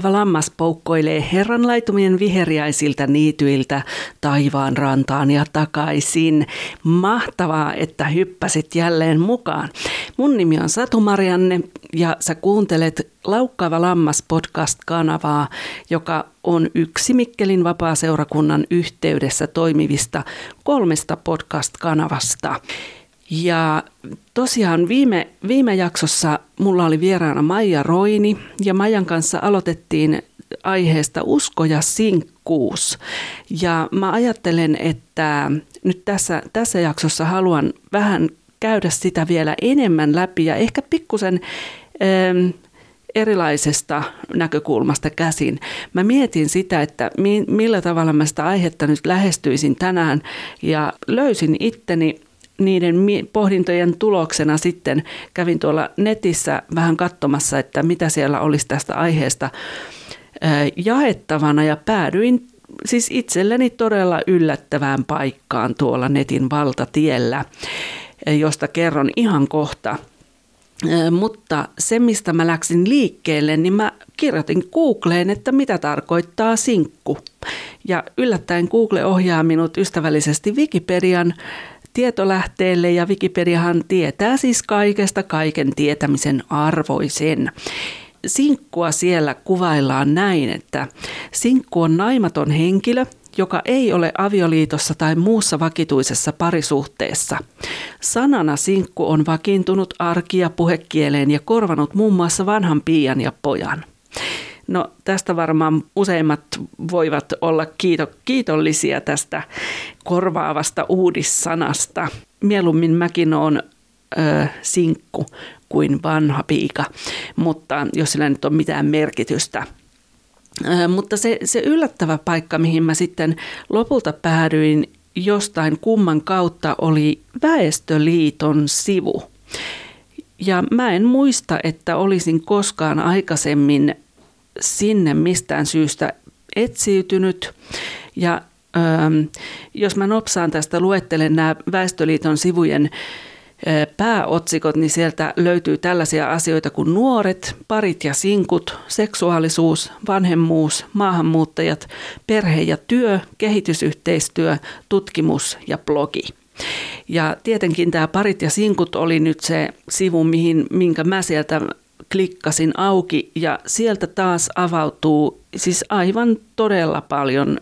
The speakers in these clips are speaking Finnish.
Laukkaava lammas poukkoilee herran laitumien viheriäisiltä niityiltä taivaan rantaan ja takaisin. Mahtavaa, että hyppäsit jälleen mukaan. Mun nimi on Satu Marianne ja sä kuuntelet Laukkaava lammas podcast-kanavaa, joka on yksi Mikkelin vapaa-seurakunnan yhteydessä toimivista kolmesta podcast-kanavasta. Ja tosiaan viime, viime jaksossa mulla oli vieraana Maija Roini ja Maijan kanssa aloitettiin aiheesta usko ja sinkkuus. Ja mä ajattelen, että nyt tässä, tässä jaksossa haluan vähän käydä sitä vielä enemmän läpi ja ehkä pikkusen erilaisesta näkökulmasta käsin. Mä mietin sitä, että mi- millä tavalla mä sitä aihetta nyt lähestyisin tänään ja löysin itteni niiden pohdintojen tuloksena sitten kävin tuolla netissä vähän katsomassa, että mitä siellä olisi tästä aiheesta jaettavana ja päädyin siis itselleni todella yllättävään paikkaan tuolla netin valtatiellä, josta kerron ihan kohta. Mutta se, mistä mä läksin liikkeelle, niin mä kirjoitin Googleen, että mitä tarkoittaa sinkku. Ja yllättäen Google ohjaa minut ystävällisesti Wikipedian tietolähteelle ja Wikipediahan tietää siis kaikesta kaiken tietämisen arvoisen. Sinkkua siellä kuvaillaan näin, että sinkku on naimaton henkilö, joka ei ole avioliitossa tai muussa vakituisessa parisuhteessa. Sanana sinkku on vakiintunut arki- ja puhekieleen ja korvanut muun muassa vanhan piian ja pojan. No tästä varmaan useimmat voivat olla kiito, kiitollisia tästä korvaavasta uudissanasta. Mieluummin mäkin olen ö, sinkku kuin vanha piika, mutta jos sillä nyt on mitään merkitystä. Mutta se, se yllättävä paikka, mihin mä sitten lopulta päädyin jostain kumman kautta, oli Väestöliiton sivu. Ja mä en muista, että olisin koskaan aikaisemmin sinne mistään syystä etsiytynyt. Ja ähm, jos mä nopsaan tästä luettelen nämä Väestöliiton sivujen äh, pääotsikot, niin sieltä löytyy tällaisia asioita kuin nuoret, parit ja sinkut, seksuaalisuus, vanhemmuus, maahanmuuttajat, perhe ja työ, kehitysyhteistyö, tutkimus ja blogi. Ja tietenkin tämä parit ja sinkut oli nyt se sivu, mihin, minkä mä sieltä klikkasin auki ja sieltä taas avautuu siis aivan todella paljon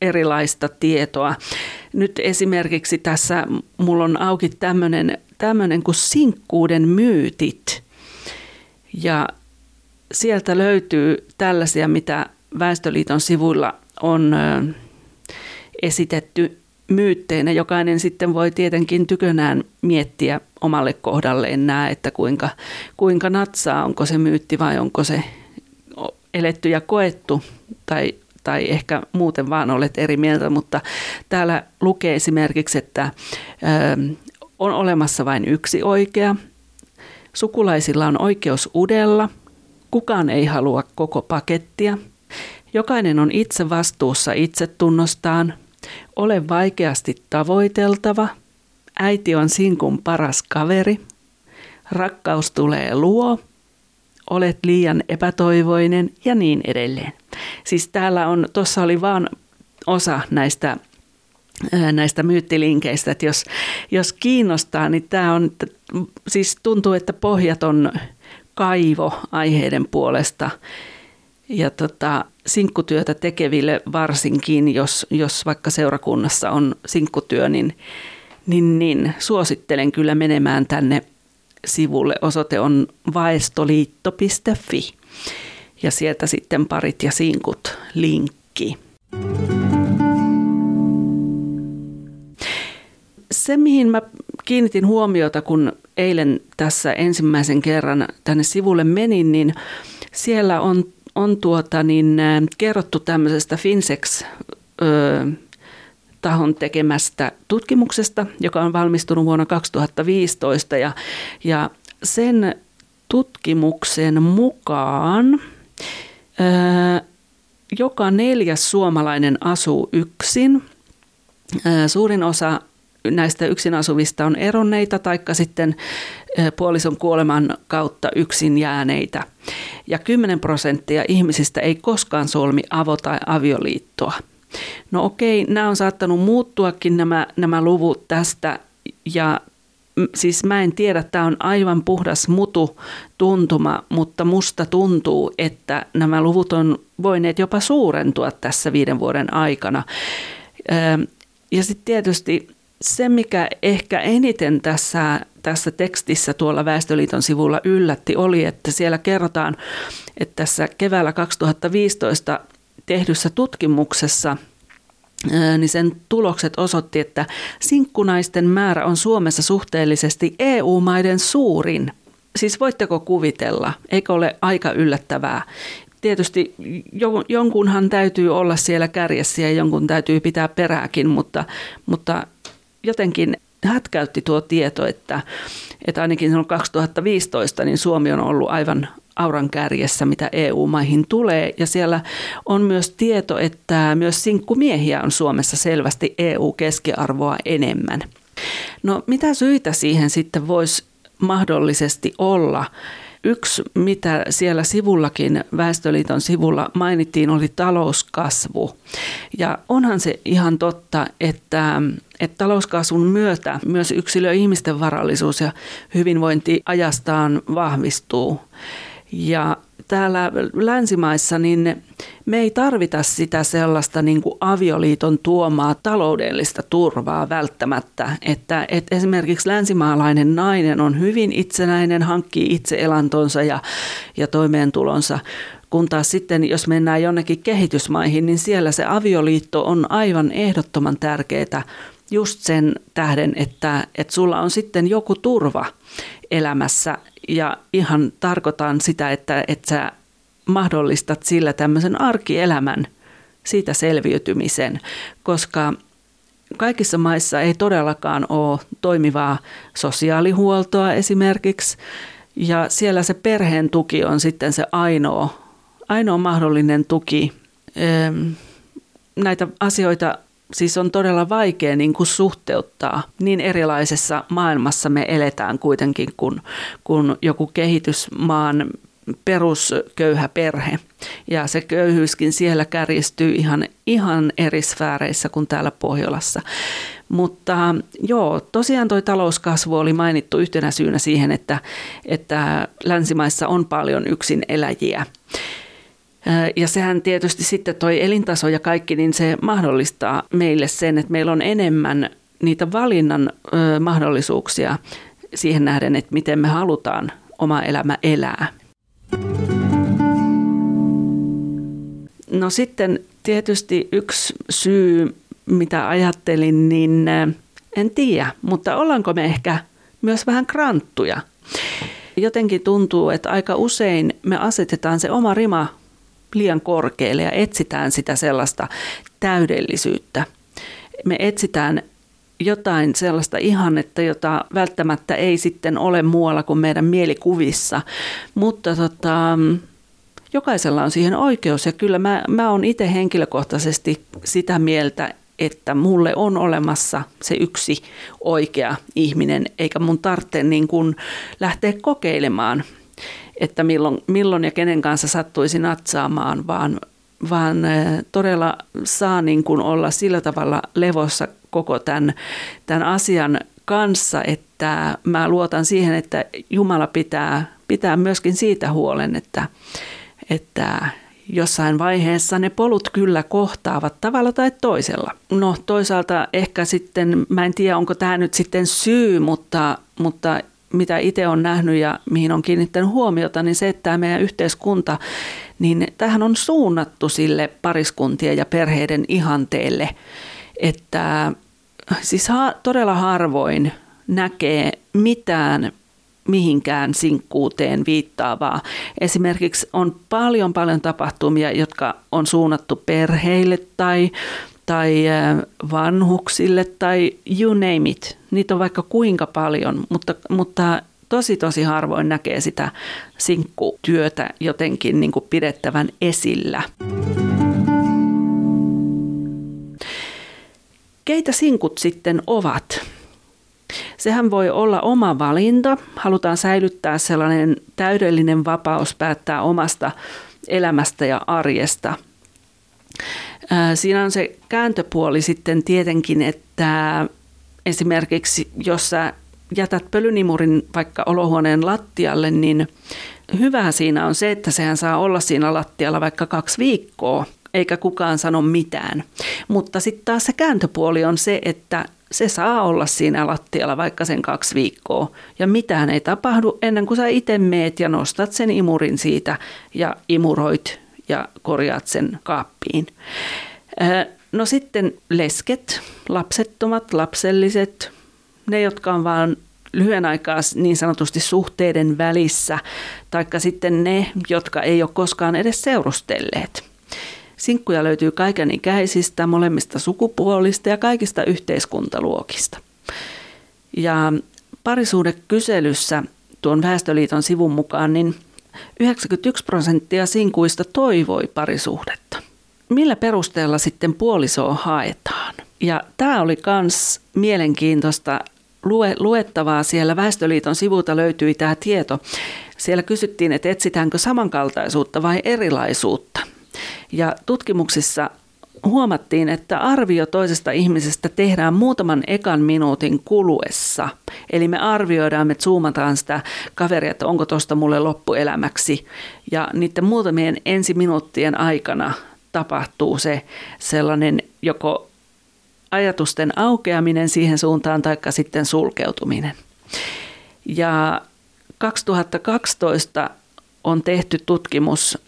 erilaista tietoa. Nyt esimerkiksi tässä mulla on auki tämmöinen, tämmöinen kuin sinkkuuden myytit. Ja sieltä löytyy tällaisia, mitä Väestöliiton sivuilla on esitetty myytteinä. Jokainen sitten voi tietenkin tykönään miettiä omalle kohdalleen nämä, että kuinka, kuinka natsaa, onko se myytti vai onko se eletty ja koettu tai, tai ehkä muuten vaan olet eri mieltä, mutta täällä lukee esimerkiksi, että ö, on olemassa vain yksi oikea, sukulaisilla on oikeus udella, kukaan ei halua koko pakettia, jokainen on itse vastuussa itsetunnostaan, ole vaikeasti tavoiteltava, äiti on sinkun paras kaveri, rakkaus tulee luo, olet liian epätoivoinen ja niin edelleen. Siis täällä on, tuossa oli vaan osa näistä näistä myyttilinkeistä, että jos, jos kiinnostaa, niin tämä on, siis tuntuu, että pohjaton kaivo aiheiden puolesta. Ja tota, sinkkutyötä tekeville varsinkin, jos, jos vaikka seurakunnassa on sinkkutyö, niin, niin, niin suosittelen kyllä menemään tänne sivulle. Osoite on vaestoliitto.fi ja sieltä sitten parit ja sinkut linkki. Se, mihin mä kiinnitin huomiota, kun eilen tässä ensimmäisen kerran tänne sivulle menin, niin siellä on on tuota, niin, kerrottu tämmöisestä Finsex tahon tekemästä tutkimuksesta, joka on valmistunut vuonna 2015 ja, ja sen tutkimuksen mukaan ää, joka neljäs suomalainen asuu yksin. Suurin osa näistä yksin asuvista on eronneita taikka sitten puolison kuoleman kautta yksin jääneitä. Ja 10 prosenttia ihmisistä ei koskaan solmi avo- tai avioliittoa. No okei, nämä on saattanut muuttuakin nämä, nämä luvut tästä ja siis mä en tiedä, tämä on aivan puhdas mutu tuntuma, mutta musta tuntuu, että nämä luvut on voineet jopa suurentua tässä viiden vuoden aikana. Ja sitten tietysti se, mikä ehkä eniten tässä, tässä tekstissä tuolla Väestöliiton sivulla yllätti, oli, että siellä kerrotaan, että tässä keväällä 2015 tehdyssä tutkimuksessa – niin sen tulokset osoitti, että sinkkunaisten määrä on Suomessa suhteellisesti EU-maiden suurin. Siis voitteko kuvitella, eikö ole aika yllättävää? Tietysti jonkunhan täytyy olla siellä kärjessä ja jonkun täytyy pitää perääkin, mutta, mutta jotenkin hätkäytti tuo tieto, että, että ainakin silloin 2015 niin Suomi on ollut aivan auran kärjessä, mitä EU-maihin tulee. Ja siellä on myös tieto, että myös sinkkumiehiä on Suomessa selvästi EU-keskiarvoa enemmän. No mitä syitä siihen sitten voisi mahdollisesti olla? Yksi, mitä siellä sivullakin, Väestöliiton sivulla mainittiin, oli talouskasvu. Ja onhan se ihan totta, että, että talouskasvun myötä myös yksilö ihmisten varallisuus ja hyvinvointi ajastaan vahvistuu. Ja täällä länsimaissa niin me ei tarvita sitä sellaista niin kuin avioliiton tuomaa taloudellista turvaa välttämättä, että, että esimerkiksi länsimaalainen nainen on hyvin itsenäinen, hankkii itse elantonsa ja, ja toimeentulonsa, kun taas sitten, jos mennään jonnekin kehitysmaihin, niin siellä se avioliitto on aivan ehdottoman tärkeää just sen tähden, että, että sulla on sitten joku turva elämässä ja ihan tarkoitan sitä, että, että sä mahdollistat sillä tämmöisen arkielämän siitä selviytymisen, koska kaikissa maissa ei todellakaan ole toimivaa sosiaalihuoltoa esimerkiksi, ja siellä se perheen tuki on sitten se ainoa, ainoa mahdollinen tuki. Näitä asioita siis on todella vaikea niin kuin suhteuttaa. Niin erilaisessa maailmassa me eletään kuitenkin kuin, kuin joku kehitysmaan perusköyhä perhe. Ja se köyhyyskin siellä kärjistyy ihan, ihan eri sfääreissä kuin täällä Pohjolassa. Mutta joo, tosiaan tuo talouskasvu oli mainittu yhtenä syynä siihen, että, että länsimaissa on paljon yksin eläjiä. Ja sehän tietysti sitten toi elintaso ja kaikki, niin se mahdollistaa meille sen, että meillä on enemmän niitä valinnan mahdollisuuksia siihen nähden, että miten me halutaan oma elämä elää. No sitten tietysti yksi syy, mitä ajattelin, niin en tiedä, mutta ollaanko me ehkä myös vähän kranttuja. Jotenkin tuntuu, että aika usein me asetetaan se oma rima liian korkealle ja etsitään sitä sellaista täydellisyyttä. Me etsitään jotain sellaista ihannetta, jota välttämättä ei sitten ole muualla kuin meidän mielikuvissa. Mutta tota, jokaisella on siihen oikeus ja kyllä mä, mä oon itse henkilökohtaisesti sitä mieltä, että mulle on olemassa se yksi oikea ihminen, eikä mun tarvitse niin kuin lähteä kokeilemaan että milloin, milloin ja kenen kanssa sattuisi natsaamaan, vaan, vaan todella saa niin kuin olla sillä tavalla levossa koko tämän, tämän asian kanssa, että mä luotan siihen, että Jumala pitää, pitää myöskin siitä huolen, että, että jossain vaiheessa ne polut kyllä kohtaavat tavalla tai toisella. No toisaalta ehkä sitten, mä en tiedä onko tämä nyt sitten syy, mutta, mutta mitä itse on nähnyt ja mihin on kiinnittänyt huomiota, niin se, että tämä meidän yhteiskunta, niin tähän on suunnattu sille pariskuntien ja perheiden ihanteelle, että siis ha, todella harvoin näkee mitään mihinkään sinkkuuteen viittaavaa. Esimerkiksi on paljon paljon tapahtumia, jotka on suunnattu perheille tai tai vanhuksille tai you name it. Niitä on vaikka kuinka paljon, mutta, mutta tosi tosi harvoin näkee sitä sinkkutyötä jotenkin niin kuin pidettävän esillä. Keitä sinkut sitten ovat? Sehän voi olla oma valinta. Halutaan säilyttää sellainen täydellinen vapaus päättää omasta elämästä ja arjesta. Siinä on se kääntöpuoli sitten tietenkin, että esimerkiksi jos sä jätät pölynimurin vaikka olohuoneen lattialle, niin hyvää siinä on se, että sehän saa olla siinä lattialla vaikka kaksi viikkoa, eikä kukaan sano mitään. Mutta sitten taas se kääntöpuoli on se, että se saa olla siinä lattialla vaikka sen kaksi viikkoa ja mitään ei tapahdu ennen kuin sä itse meet ja nostat sen imurin siitä ja imuroit ja korjaat sen kaappiin. No sitten lesket, lapsettomat, lapselliset, ne jotka on vaan lyhyen aikaa niin sanotusti suhteiden välissä, taikka sitten ne, jotka ei ole koskaan edes seurustelleet. Sinkkuja löytyy kaiken ikäisistä, molemmista sukupuolista ja kaikista yhteiskuntaluokista. Ja parisuudekyselyssä tuon Väestöliiton sivun mukaan niin 91 prosenttia sinkuista toivoi parisuhdetta. Millä perusteella sitten puolisoa haetaan? Ja tämä oli myös mielenkiintoista lue, luettavaa. Siellä Väestöliiton sivulta löytyi tämä tieto. Siellä kysyttiin, että etsitäänkö samankaltaisuutta vai erilaisuutta. Ja tutkimuksissa huomattiin, että arvio toisesta ihmisestä tehdään muutaman ekan minuutin kuluessa. Eli me arvioidaan, me zoomataan sitä kaveria, että onko tuosta mulle loppuelämäksi. Ja niiden muutamien ensiminuuttien aikana tapahtuu se sellainen joko ajatusten aukeaminen siihen suuntaan tai sitten sulkeutuminen. Ja 2012 on tehty tutkimus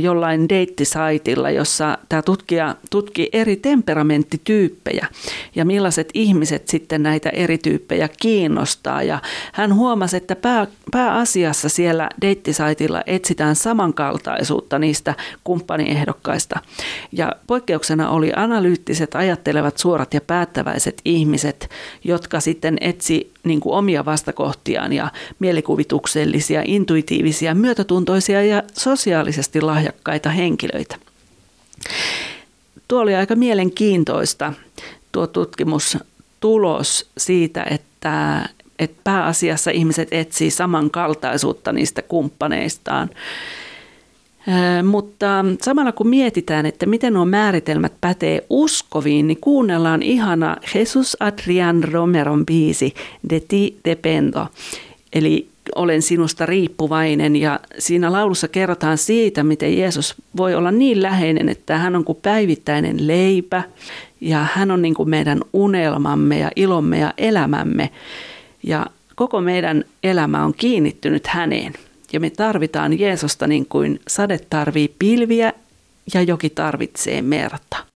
jollain deittisaitilla, jossa tämä tutkija tutki eri temperamenttityyppejä ja millaiset ihmiset sitten näitä eri tyyppejä kiinnostaa. Ja hän huomasi, että pää, pääasiassa siellä deittisaitilla etsitään samankaltaisuutta niistä kumppaniehdokkaista. Ja poikkeuksena oli analyyttiset, ajattelevat, suorat ja päättäväiset ihmiset, jotka sitten etsi niin kuin omia vastakohtiaan ja mielikuvituksellisia, intuitiivisia, myötätuntoisia ja sosiaalisesti lahjakkaita henkilöitä. Tuo oli aika mielenkiintoista tuo tutkimustulos siitä, että, että pääasiassa ihmiset etsii samankaltaisuutta niistä kumppaneistaan. Mutta samalla kun mietitään, että miten nuo määritelmät pätee uskoviin, niin kuunnellaan ihana Jesus Adrian Romeron biisi De ti dependo, eli olen sinusta riippuvainen ja siinä laulussa kerrotaan siitä, miten Jeesus voi olla niin läheinen, että hän on kuin päivittäinen leipä ja hän on niin kuin meidän unelmamme ja ilomme ja elämämme ja koko meidän elämä on kiinnittynyt häneen. Ja me tarvitaan Jeesusta niin kuin sade tarvii pilviä ja joki tarvitsee merta.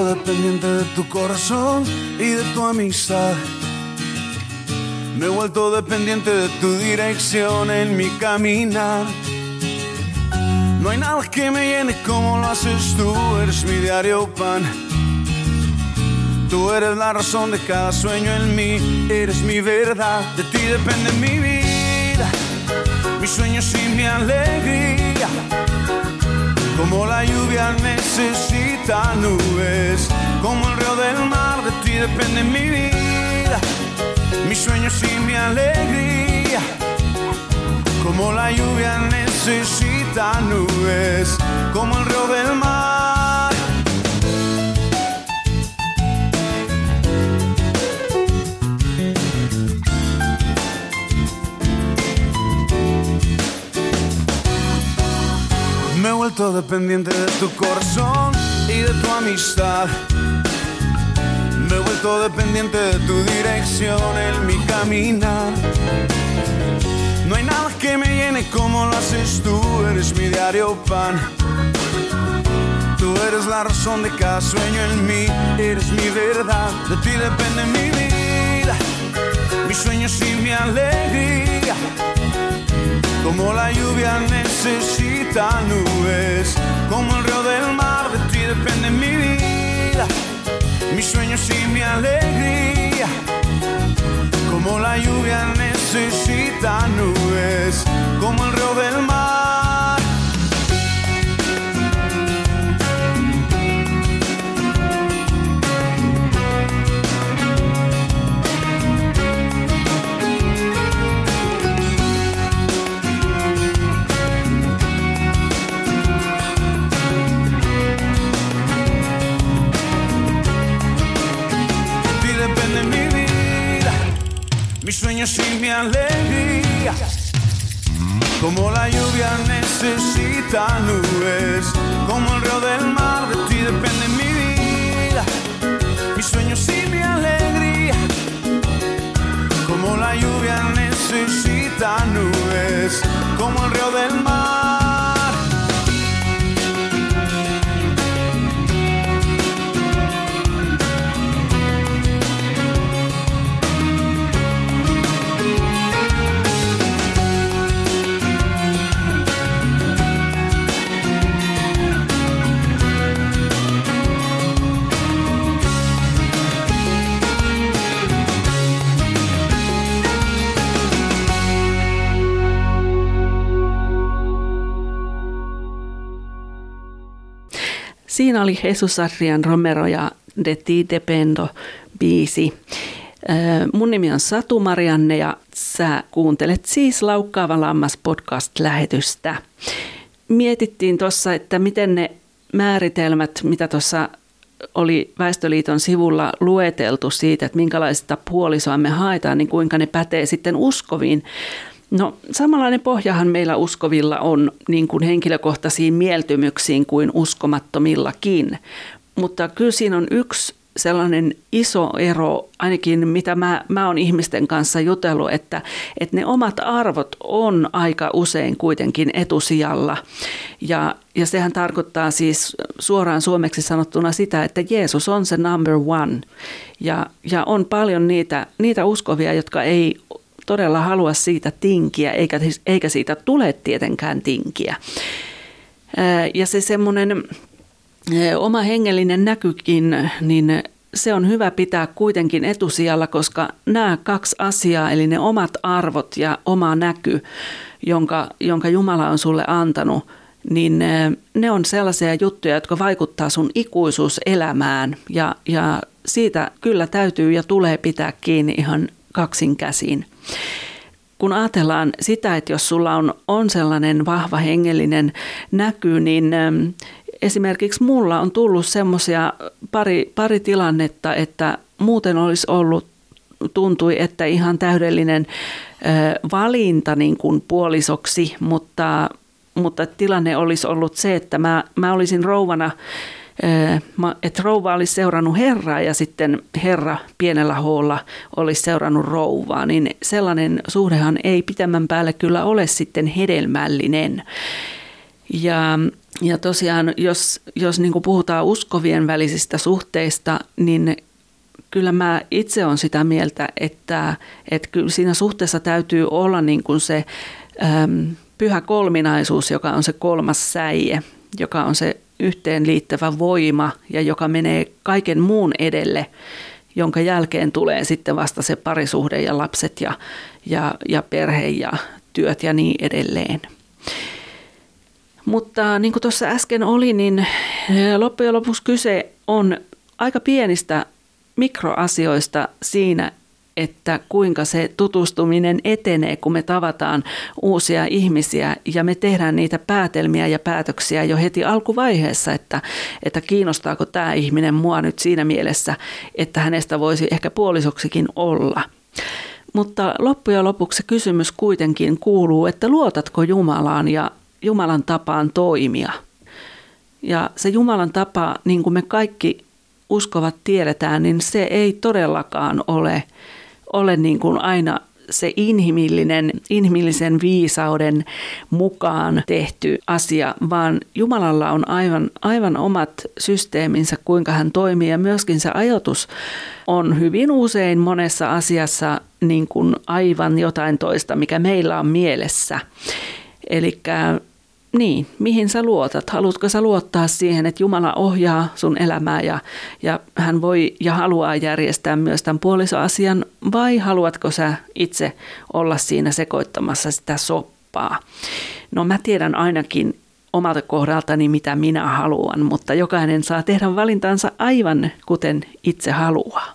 Dependiente de tu corazón y de tu amistad. Me he vuelto dependiente de tu dirección en mi caminar. No hay nada que me llene como lo haces tú, eres mi diario pan. Tú eres la razón de cada sueño en mí, eres mi verdad, de ti depende mi vida, mis sueños y mi alegría. Como la lluvia necesita nubes, como el río del mar, de ti depende mi vida mis sueños y mi alegría. Como la lluvia necesita nubes, como el río del mar. Vuelto dependiente de tu corazón y de tu amistad me he vuelto dependiente de tu dirección en mi caminar. No hay nada que me llene como lo haces tú, eres mi diario pan. Tú eres la razón de cada sueño en mí, eres mi verdad, de ti depende mi vida, mis sueños y mi alegría. Como la lluvia necesita como el río del mar, de ti depende mi vida mis sueños y mi alegría. como la lluvia necesita nubes, como el río del mar. Sueños y mi alegría. Como la lluvia necesita nubes, como el río del mar, de ti depende mi vida, mis sueños y mi alegría. Como la lluvia necesita nubes, como el río del mar. Siinä oli Jesus Adrian Romero ja De Ti Dependo biisi. Mun nimi on Satu Marianne ja sä kuuntelet siis Laukkaava lammas podcast-lähetystä. Mietittiin tuossa, että miten ne määritelmät, mitä tuossa oli Väestöliiton sivulla lueteltu siitä, että minkälaista puolisoa me haetaan, niin kuinka ne pätee sitten uskoviin. No samanlainen pohjahan meillä uskovilla on niin kuin henkilökohtaisiin mieltymyksiin kuin uskomattomillakin. Mutta kyllä siinä on yksi sellainen iso ero, ainakin mitä mä, mä oon ihmisten kanssa jutellut, että, että ne omat arvot on aika usein kuitenkin etusijalla. Ja, ja sehän tarkoittaa siis suoraan suomeksi sanottuna sitä, että Jeesus on se number one. Ja, ja on paljon niitä, niitä uskovia, jotka ei todella halua siitä tinkiä, eikä, eikä siitä tule tietenkään tinkiä. Ja se semmoinen oma hengellinen näkykin, niin se on hyvä pitää kuitenkin etusijalla, koska nämä kaksi asiaa, eli ne omat arvot ja oma näky, jonka, jonka Jumala on sulle antanut, niin ne on sellaisia juttuja, jotka vaikuttaa sun ikuisuuselämään ja, ja siitä kyllä täytyy ja tulee pitää kiinni ihan kaksin käsin. Kun ajatellaan sitä, että jos sulla on, on sellainen vahva hengellinen näky, niin äm, esimerkiksi mulla on tullut semmoisia pari, pari tilannetta, että muuten olisi ollut, tuntui, että ihan täydellinen ö, valinta niin kuin puolisoksi, mutta, mutta tilanne olisi ollut se, että mä, mä olisin rouvana että rouva olisi seurannut Herraa ja sitten Herra pienellä hoolla olisi seurannut rouvaa, niin sellainen suhdehan ei pitemmän päälle kyllä ole sitten hedelmällinen. Ja, ja tosiaan, jos, jos niin puhutaan uskovien välisistä suhteista, niin kyllä mä itse olen sitä mieltä, että, että kyllä siinä suhteessa täytyy olla niin kuin se pyhä kolminaisuus, joka on se kolmas säie, joka on se yhteenliittävä voima ja joka menee kaiken muun edelle, jonka jälkeen tulee sitten vasta se parisuhde ja lapset ja, ja, ja perhe ja työt ja niin edelleen. Mutta niin kuin tuossa äsken oli, niin loppujen lopuksi kyse on aika pienistä mikroasioista siinä, että kuinka se tutustuminen etenee, kun me tavataan uusia ihmisiä ja me tehdään niitä päätelmiä ja päätöksiä jo heti alkuvaiheessa, että, että kiinnostaako tämä ihminen mua nyt siinä mielessä, että hänestä voisi ehkä puolisoksikin olla. Mutta loppujen lopuksi kysymys kuitenkin kuuluu, että luotatko Jumalaan ja Jumalan tapaan toimia. Ja se Jumalan tapa, niin kuin me kaikki uskovat tiedetään, niin se ei todellakaan ole ole niin kuin aina se inhimillinen, inhimillisen viisauden mukaan tehty asia, vaan Jumalalla on aivan, aivan omat systeeminsä, kuinka hän toimii ja myöskin se ajatus on hyvin usein monessa asiassa niin kuin aivan jotain toista, mikä meillä on mielessä. Eli niin, mihin sä luotat? Haluatko sä luottaa siihen, että Jumala ohjaa sun elämää ja, ja hän voi ja haluaa järjestää myös tämän puolisoasian vai haluatko sä itse olla siinä sekoittamassa sitä soppaa? No mä tiedän ainakin omalta kohdaltani, mitä minä haluan, mutta jokainen saa tehdä valintansa aivan kuten itse haluaa.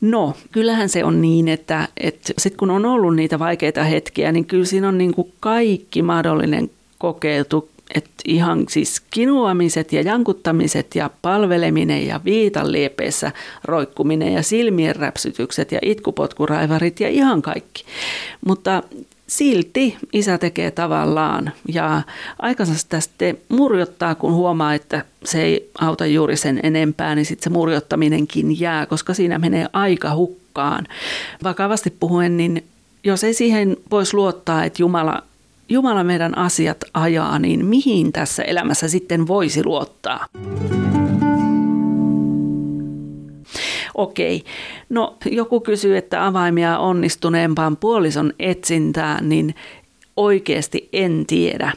No, kyllähän se on niin, että, että sitten kun on ollut niitä vaikeita hetkiä, niin kyllä siinä on niin kuin kaikki mahdollinen kokeiltu, että ihan siis kinuamiset ja jankuttamiset ja palveleminen ja viitan liepeessä roikkuminen ja silmien räpsytykset ja itkupotkuraivarit ja ihan kaikki. Mutta silti isä tekee tavallaan ja aikansa tästä murjottaa, kun huomaa, että se ei auta juuri sen enempää, niin sitten se murjottaminenkin jää, koska siinä menee aika hukkaan. Vakavasti puhuen, niin jos ei siihen voisi luottaa, että Jumala Jumala meidän asiat ajaa, niin mihin tässä elämässä sitten voisi luottaa? Okei, no joku kysyy, että avaimia onnistuneempaan puolison etsintään, niin oikeasti en tiedä.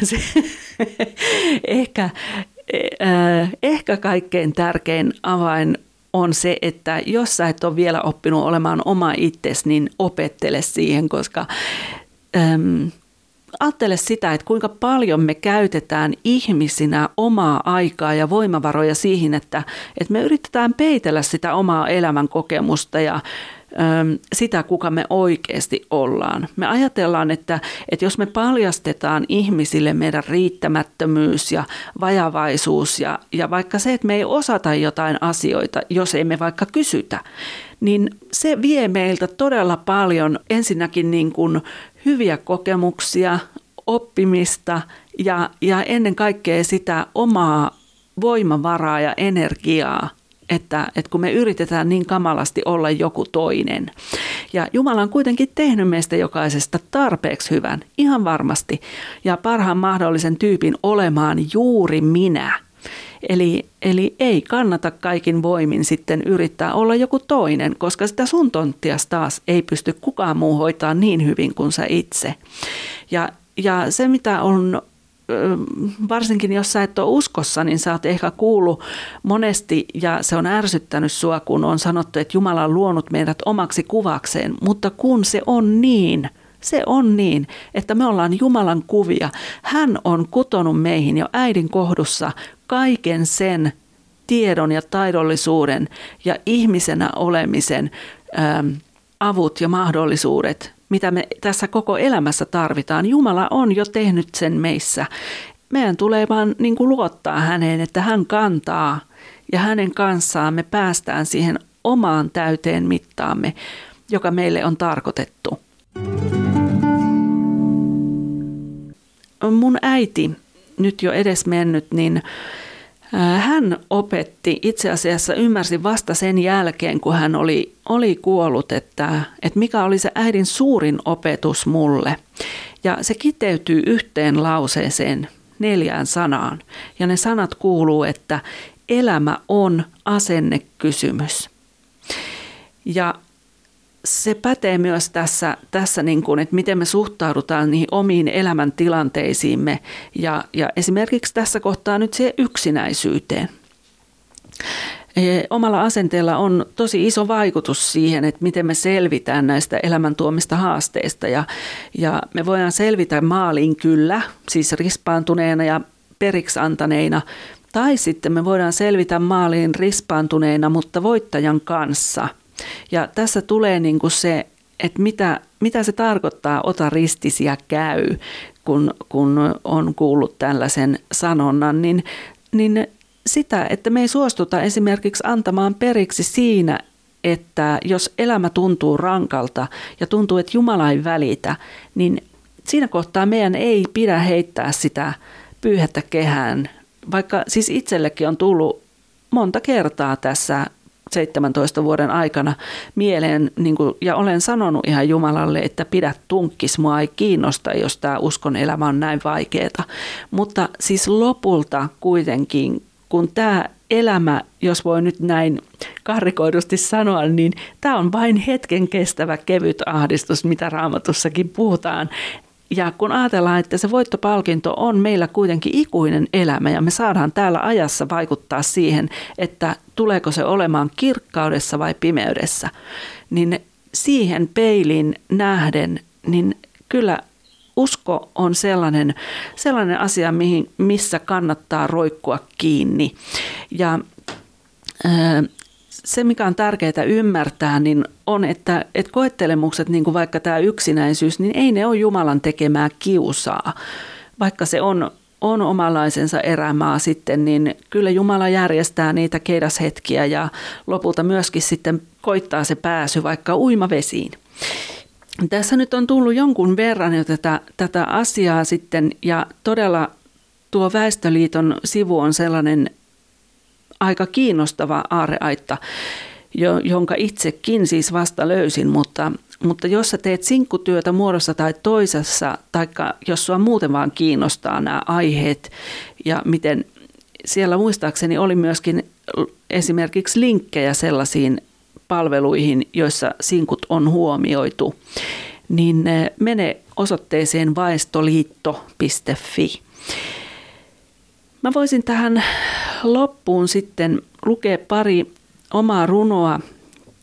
ehkä, äh, ehkä kaikkein tärkein avain on se, että jos sä et ole vielä oppinut olemaan oma itsesi, niin opettele siihen, koska äm, ajattele sitä, että kuinka paljon me käytetään ihmisinä omaa aikaa ja voimavaroja siihen, että, että me yritetään peitellä sitä omaa elämän kokemusta ja sitä, kuka me oikeasti ollaan. Me ajatellaan, että, että jos me paljastetaan ihmisille meidän riittämättömyys ja vajavaisuus ja, ja vaikka se, että me ei osata jotain asioita, jos ei me vaikka kysytä, niin se vie meiltä todella paljon ensinnäkin niin kuin hyviä kokemuksia, oppimista ja, ja ennen kaikkea sitä omaa voimavaraa ja energiaa, että, että kun me yritetään niin kamalasti olla joku toinen. Ja Jumala on kuitenkin tehnyt meistä jokaisesta tarpeeksi hyvän, ihan varmasti, ja parhaan mahdollisen tyypin olemaan juuri minä. Eli, eli ei kannata kaikin voimin sitten yrittää olla joku toinen, koska sitä sun tonttia taas ei pysty kukaan muu hoitaa niin hyvin kuin sä itse. Ja, ja se, mitä on varsinkin jos sä et ole uskossa, niin sä oot ehkä kuullut monesti ja se on ärsyttänyt sua, kun on sanottu, että Jumala on luonut meidät omaksi kuvakseen, mutta kun se on niin, se on niin, että me ollaan Jumalan kuvia. Hän on kutonut meihin jo äidin kohdussa kaiken sen tiedon ja taidollisuuden ja ihmisenä olemisen ähm, avut ja mahdollisuudet, mitä me tässä koko elämässä tarvitaan. Jumala on jo tehnyt sen meissä. Meidän tulee vaan niin kuin luottaa häneen, että hän kantaa ja hänen kanssaan me päästään siihen omaan täyteen mittaamme, joka meille on tarkoitettu. Mun äiti nyt jo edes mennyt, niin hän opetti, itse asiassa ymmärsi vasta sen jälkeen, kun hän oli, oli kuollut, että, että mikä oli se äidin suurin opetus mulle. Ja se kiteytyy yhteen lauseeseen, neljään sanaan. Ja ne sanat kuuluu, että elämä on asennekysymys. Ja se pätee myös tässä, tässä niin kuin, että miten me suhtaudutaan niihin omiin elämäntilanteisiimme ja, ja esimerkiksi tässä kohtaa nyt se yksinäisyyteen. E, omalla asenteella on tosi iso vaikutus siihen, että miten me selvitään näistä elämäntuomista haasteista ja, ja me voidaan selvitä maaliin kyllä, siis rispaantuneena ja periksi antaneina, tai sitten me voidaan selvitä maaliin rispaantuneena, mutta voittajan kanssa – ja tässä tulee niin kuin se, että mitä, mitä se tarkoittaa ota ristisiä käy, kun, kun on kuullut tällaisen sanonnan, niin, niin sitä, että me ei suostuta esimerkiksi antamaan periksi siinä, että jos elämä tuntuu rankalta ja tuntuu, että Jumala ei välitä, niin siinä kohtaa meidän ei pidä heittää sitä pyyhettä kehään, vaikka siis itsellekin on tullut monta kertaa tässä 17 vuoden aikana mieleen, niin kuin, ja olen sanonut ihan Jumalalle, että pidä tunkkis, mua ei kiinnosta, jos tämä uskon elämä on näin vaikeaa. Mutta siis lopulta kuitenkin, kun tämä elämä, jos voi nyt näin karrikoidusti sanoa, niin tämä on vain hetken kestävä kevyt ahdistus, mitä raamatussakin puhutaan. Ja kun ajatellaan, että se voittopalkinto on meillä kuitenkin ikuinen elämä ja me saadaan täällä ajassa vaikuttaa siihen, että tuleeko se olemaan kirkkaudessa vai pimeydessä, niin siihen peilin nähden, niin kyllä usko on sellainen, sellainen asia, mihin, missä kannattaa roikkua kiinni. Ja se, mikä on tärkeää ymmärtää, niin on, että, että koettelemukset, niin kuin vaikka tämä yksinäisyys, niin ei ne ole Jumalan tekemää kiusaa. Vaikka se on, on omalaisensa erämaa sitten, niin kyllä Jumala järjestää niitä keidashetkiä ja lopulta myöskin sitten koittaa se pääsy vaikka uimavesiin. Tässä nyt on tullut jonkun verran jo tätä, tätä asiaa sitten ja todella tuo Väestöliiton sivu on sellainen aika kiinnostava aareaitta, jonka itsekin siis vasta löysin, mutta, mutta jos sä teet sinkkutyötä muodossa tai toisessa, tai jos sua muuten vaan kiinnostaa nämä aiheet ja miten siellä muistaakseni oli myöskin esimerkiksi linkkejä sellaisiin palveluihin, joissa sinkut on huomioitu, niin mene osoitteeseen vaestoliitto.fi. Mä voisin tähän loppuun sitten lukea pari omaa runoa.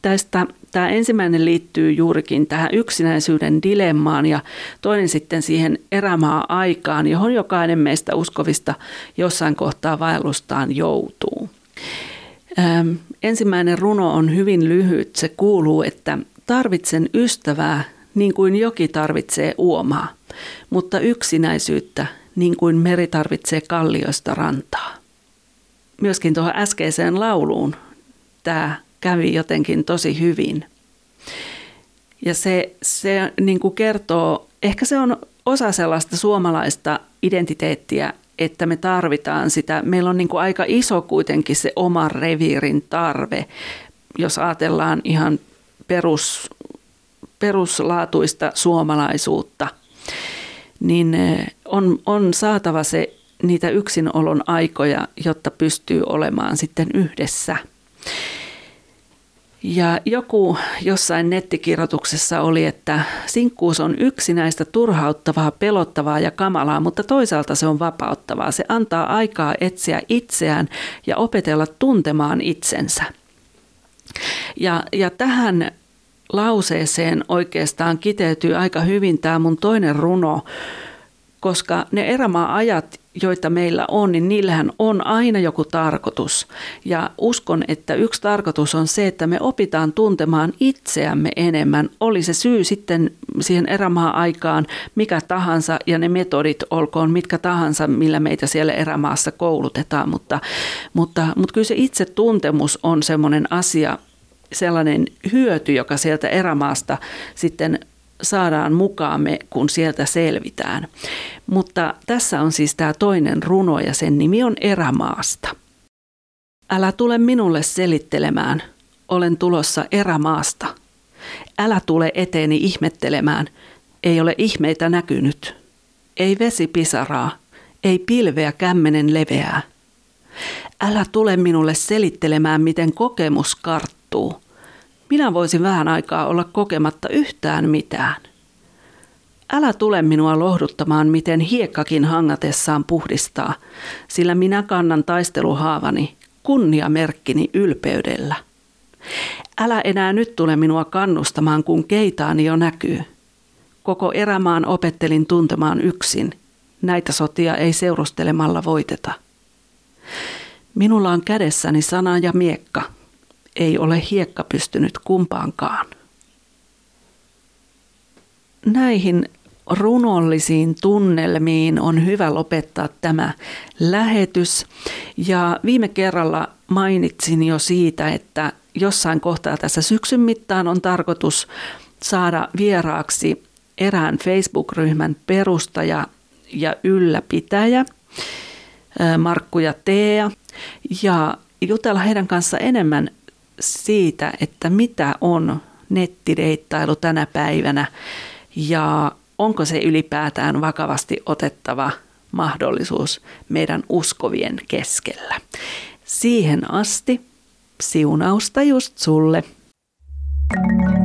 Tästä tämä ensimmäinen liittyy juurikin tähän yksinäisyyden dilemmaan ja toinen sitten siihen erämaa-aikaan, johon jokainen meistä uskovista jossain kohtaa vaellustaan joutuu. Ähm, ensimmäinen runo on hyvin lyhyt. Se kuuluu, että tarvitsen ystävää niin kuin joki tarvitsee uomaa, mutta yksinäisyyttä niin kuin meri tarvitsee kallioista rantaa. Myöskin tuohon äskeiseen lauluun tämä kävi jotenkin tosi hyvin. Ja se, se niin kuin kertoo, ehkä se on osa sellaista suomalaista identiteettiä, että me tarvitaan sitä. Meillä on niin kuin aika iso kuitenkin se oman reviirin tarve, jos ajatellaan ihan perus, peruslaatuista suomalaisuutta, niin eh, on, on saatava se niitä yksinolon aikoja, jotta pystyy olemaan sitten yhdessä. Ja joku jossain nettikirjoituksessa oli, että sinkkuus on yksinäistä, turhauttavaa, pelottavaa ja kamalaa, mutta toisaalta se on vapauttavaa. Se antaa aikaa etsiä itseään ja opetella tuntemaan itsensä. Ja, ja tähän lauseeseen oikeastaan kiteytyy aika hyvin tämä mun toinen runo, koska ne erämaa-ajat, joita meillä on, niin niillähän on aina joku tarkoitus. Ja uskon, että yksi tarkoitus on se, että me opitaan tuntemaan itseämme enemmän. Oli se syy sitten siihen erämaa-aikaan mikä tahansa ja ne metodit olkoon mitkä tahansa, millä meitä siellä erämaassa koulutetaan. Mutta, mutta, mutta kyllä se itse tuntemus on semmoinen asia, sellainen hyöty, joka sieltä erämaasta sitten saadaan mukaamme, kun sieltä selvitään. Mutta tässä on siis tämä toinen runo ja sen nimi on Erämaasta. Älä tule minulle selittelemään, olen tulossa erämaasta. Älä tule eteeni ihmettelemään, ei ole ihmeitä näkynyt. Ei vesi pisaraa, ei pilveä kämmenen leveää. Älä tule minulle selittelemään, miten kokemus karttuu. Minä voisin vähän aikaa olla kokematta yhtään mitään. Älä tule minua lohduttamaan, miten hiekkakin hangatessaan puhdistaa, sillä minä kannan taisteluhaavani, kunniamerkkini ylpeydellä. Älä enää nyt tule minua kannustamaan, kun keitaani jo näkyy. Koko erämaan opettelin tuntemaan yksin. Näitä sotia ei seurustelemalla voiteta. Minulla on kädessäni sana ja miekka. Ei ole hiekka pystynyt kumpaankaan. Näihin runollisiin tunnelmiin on hyvä lopettaa tämä lähetys. Ja viime kerralla mainitsin jo siitä, että jossain kohtaa tässä syksyn mittaan on tarkoitus saada vieraaksi erään Facebook-ryhmän perustaja ja ylläpitäjä, Markku ja Tea, ja jutella heidän kanssa enemmän siitä, että mitä on nettideittailu tänä päivänä ja onko se ylipäätään vakavasti otettava mahdollisuus meidän uskovien keskellä. Siihen asti siunausta just sulle. thank you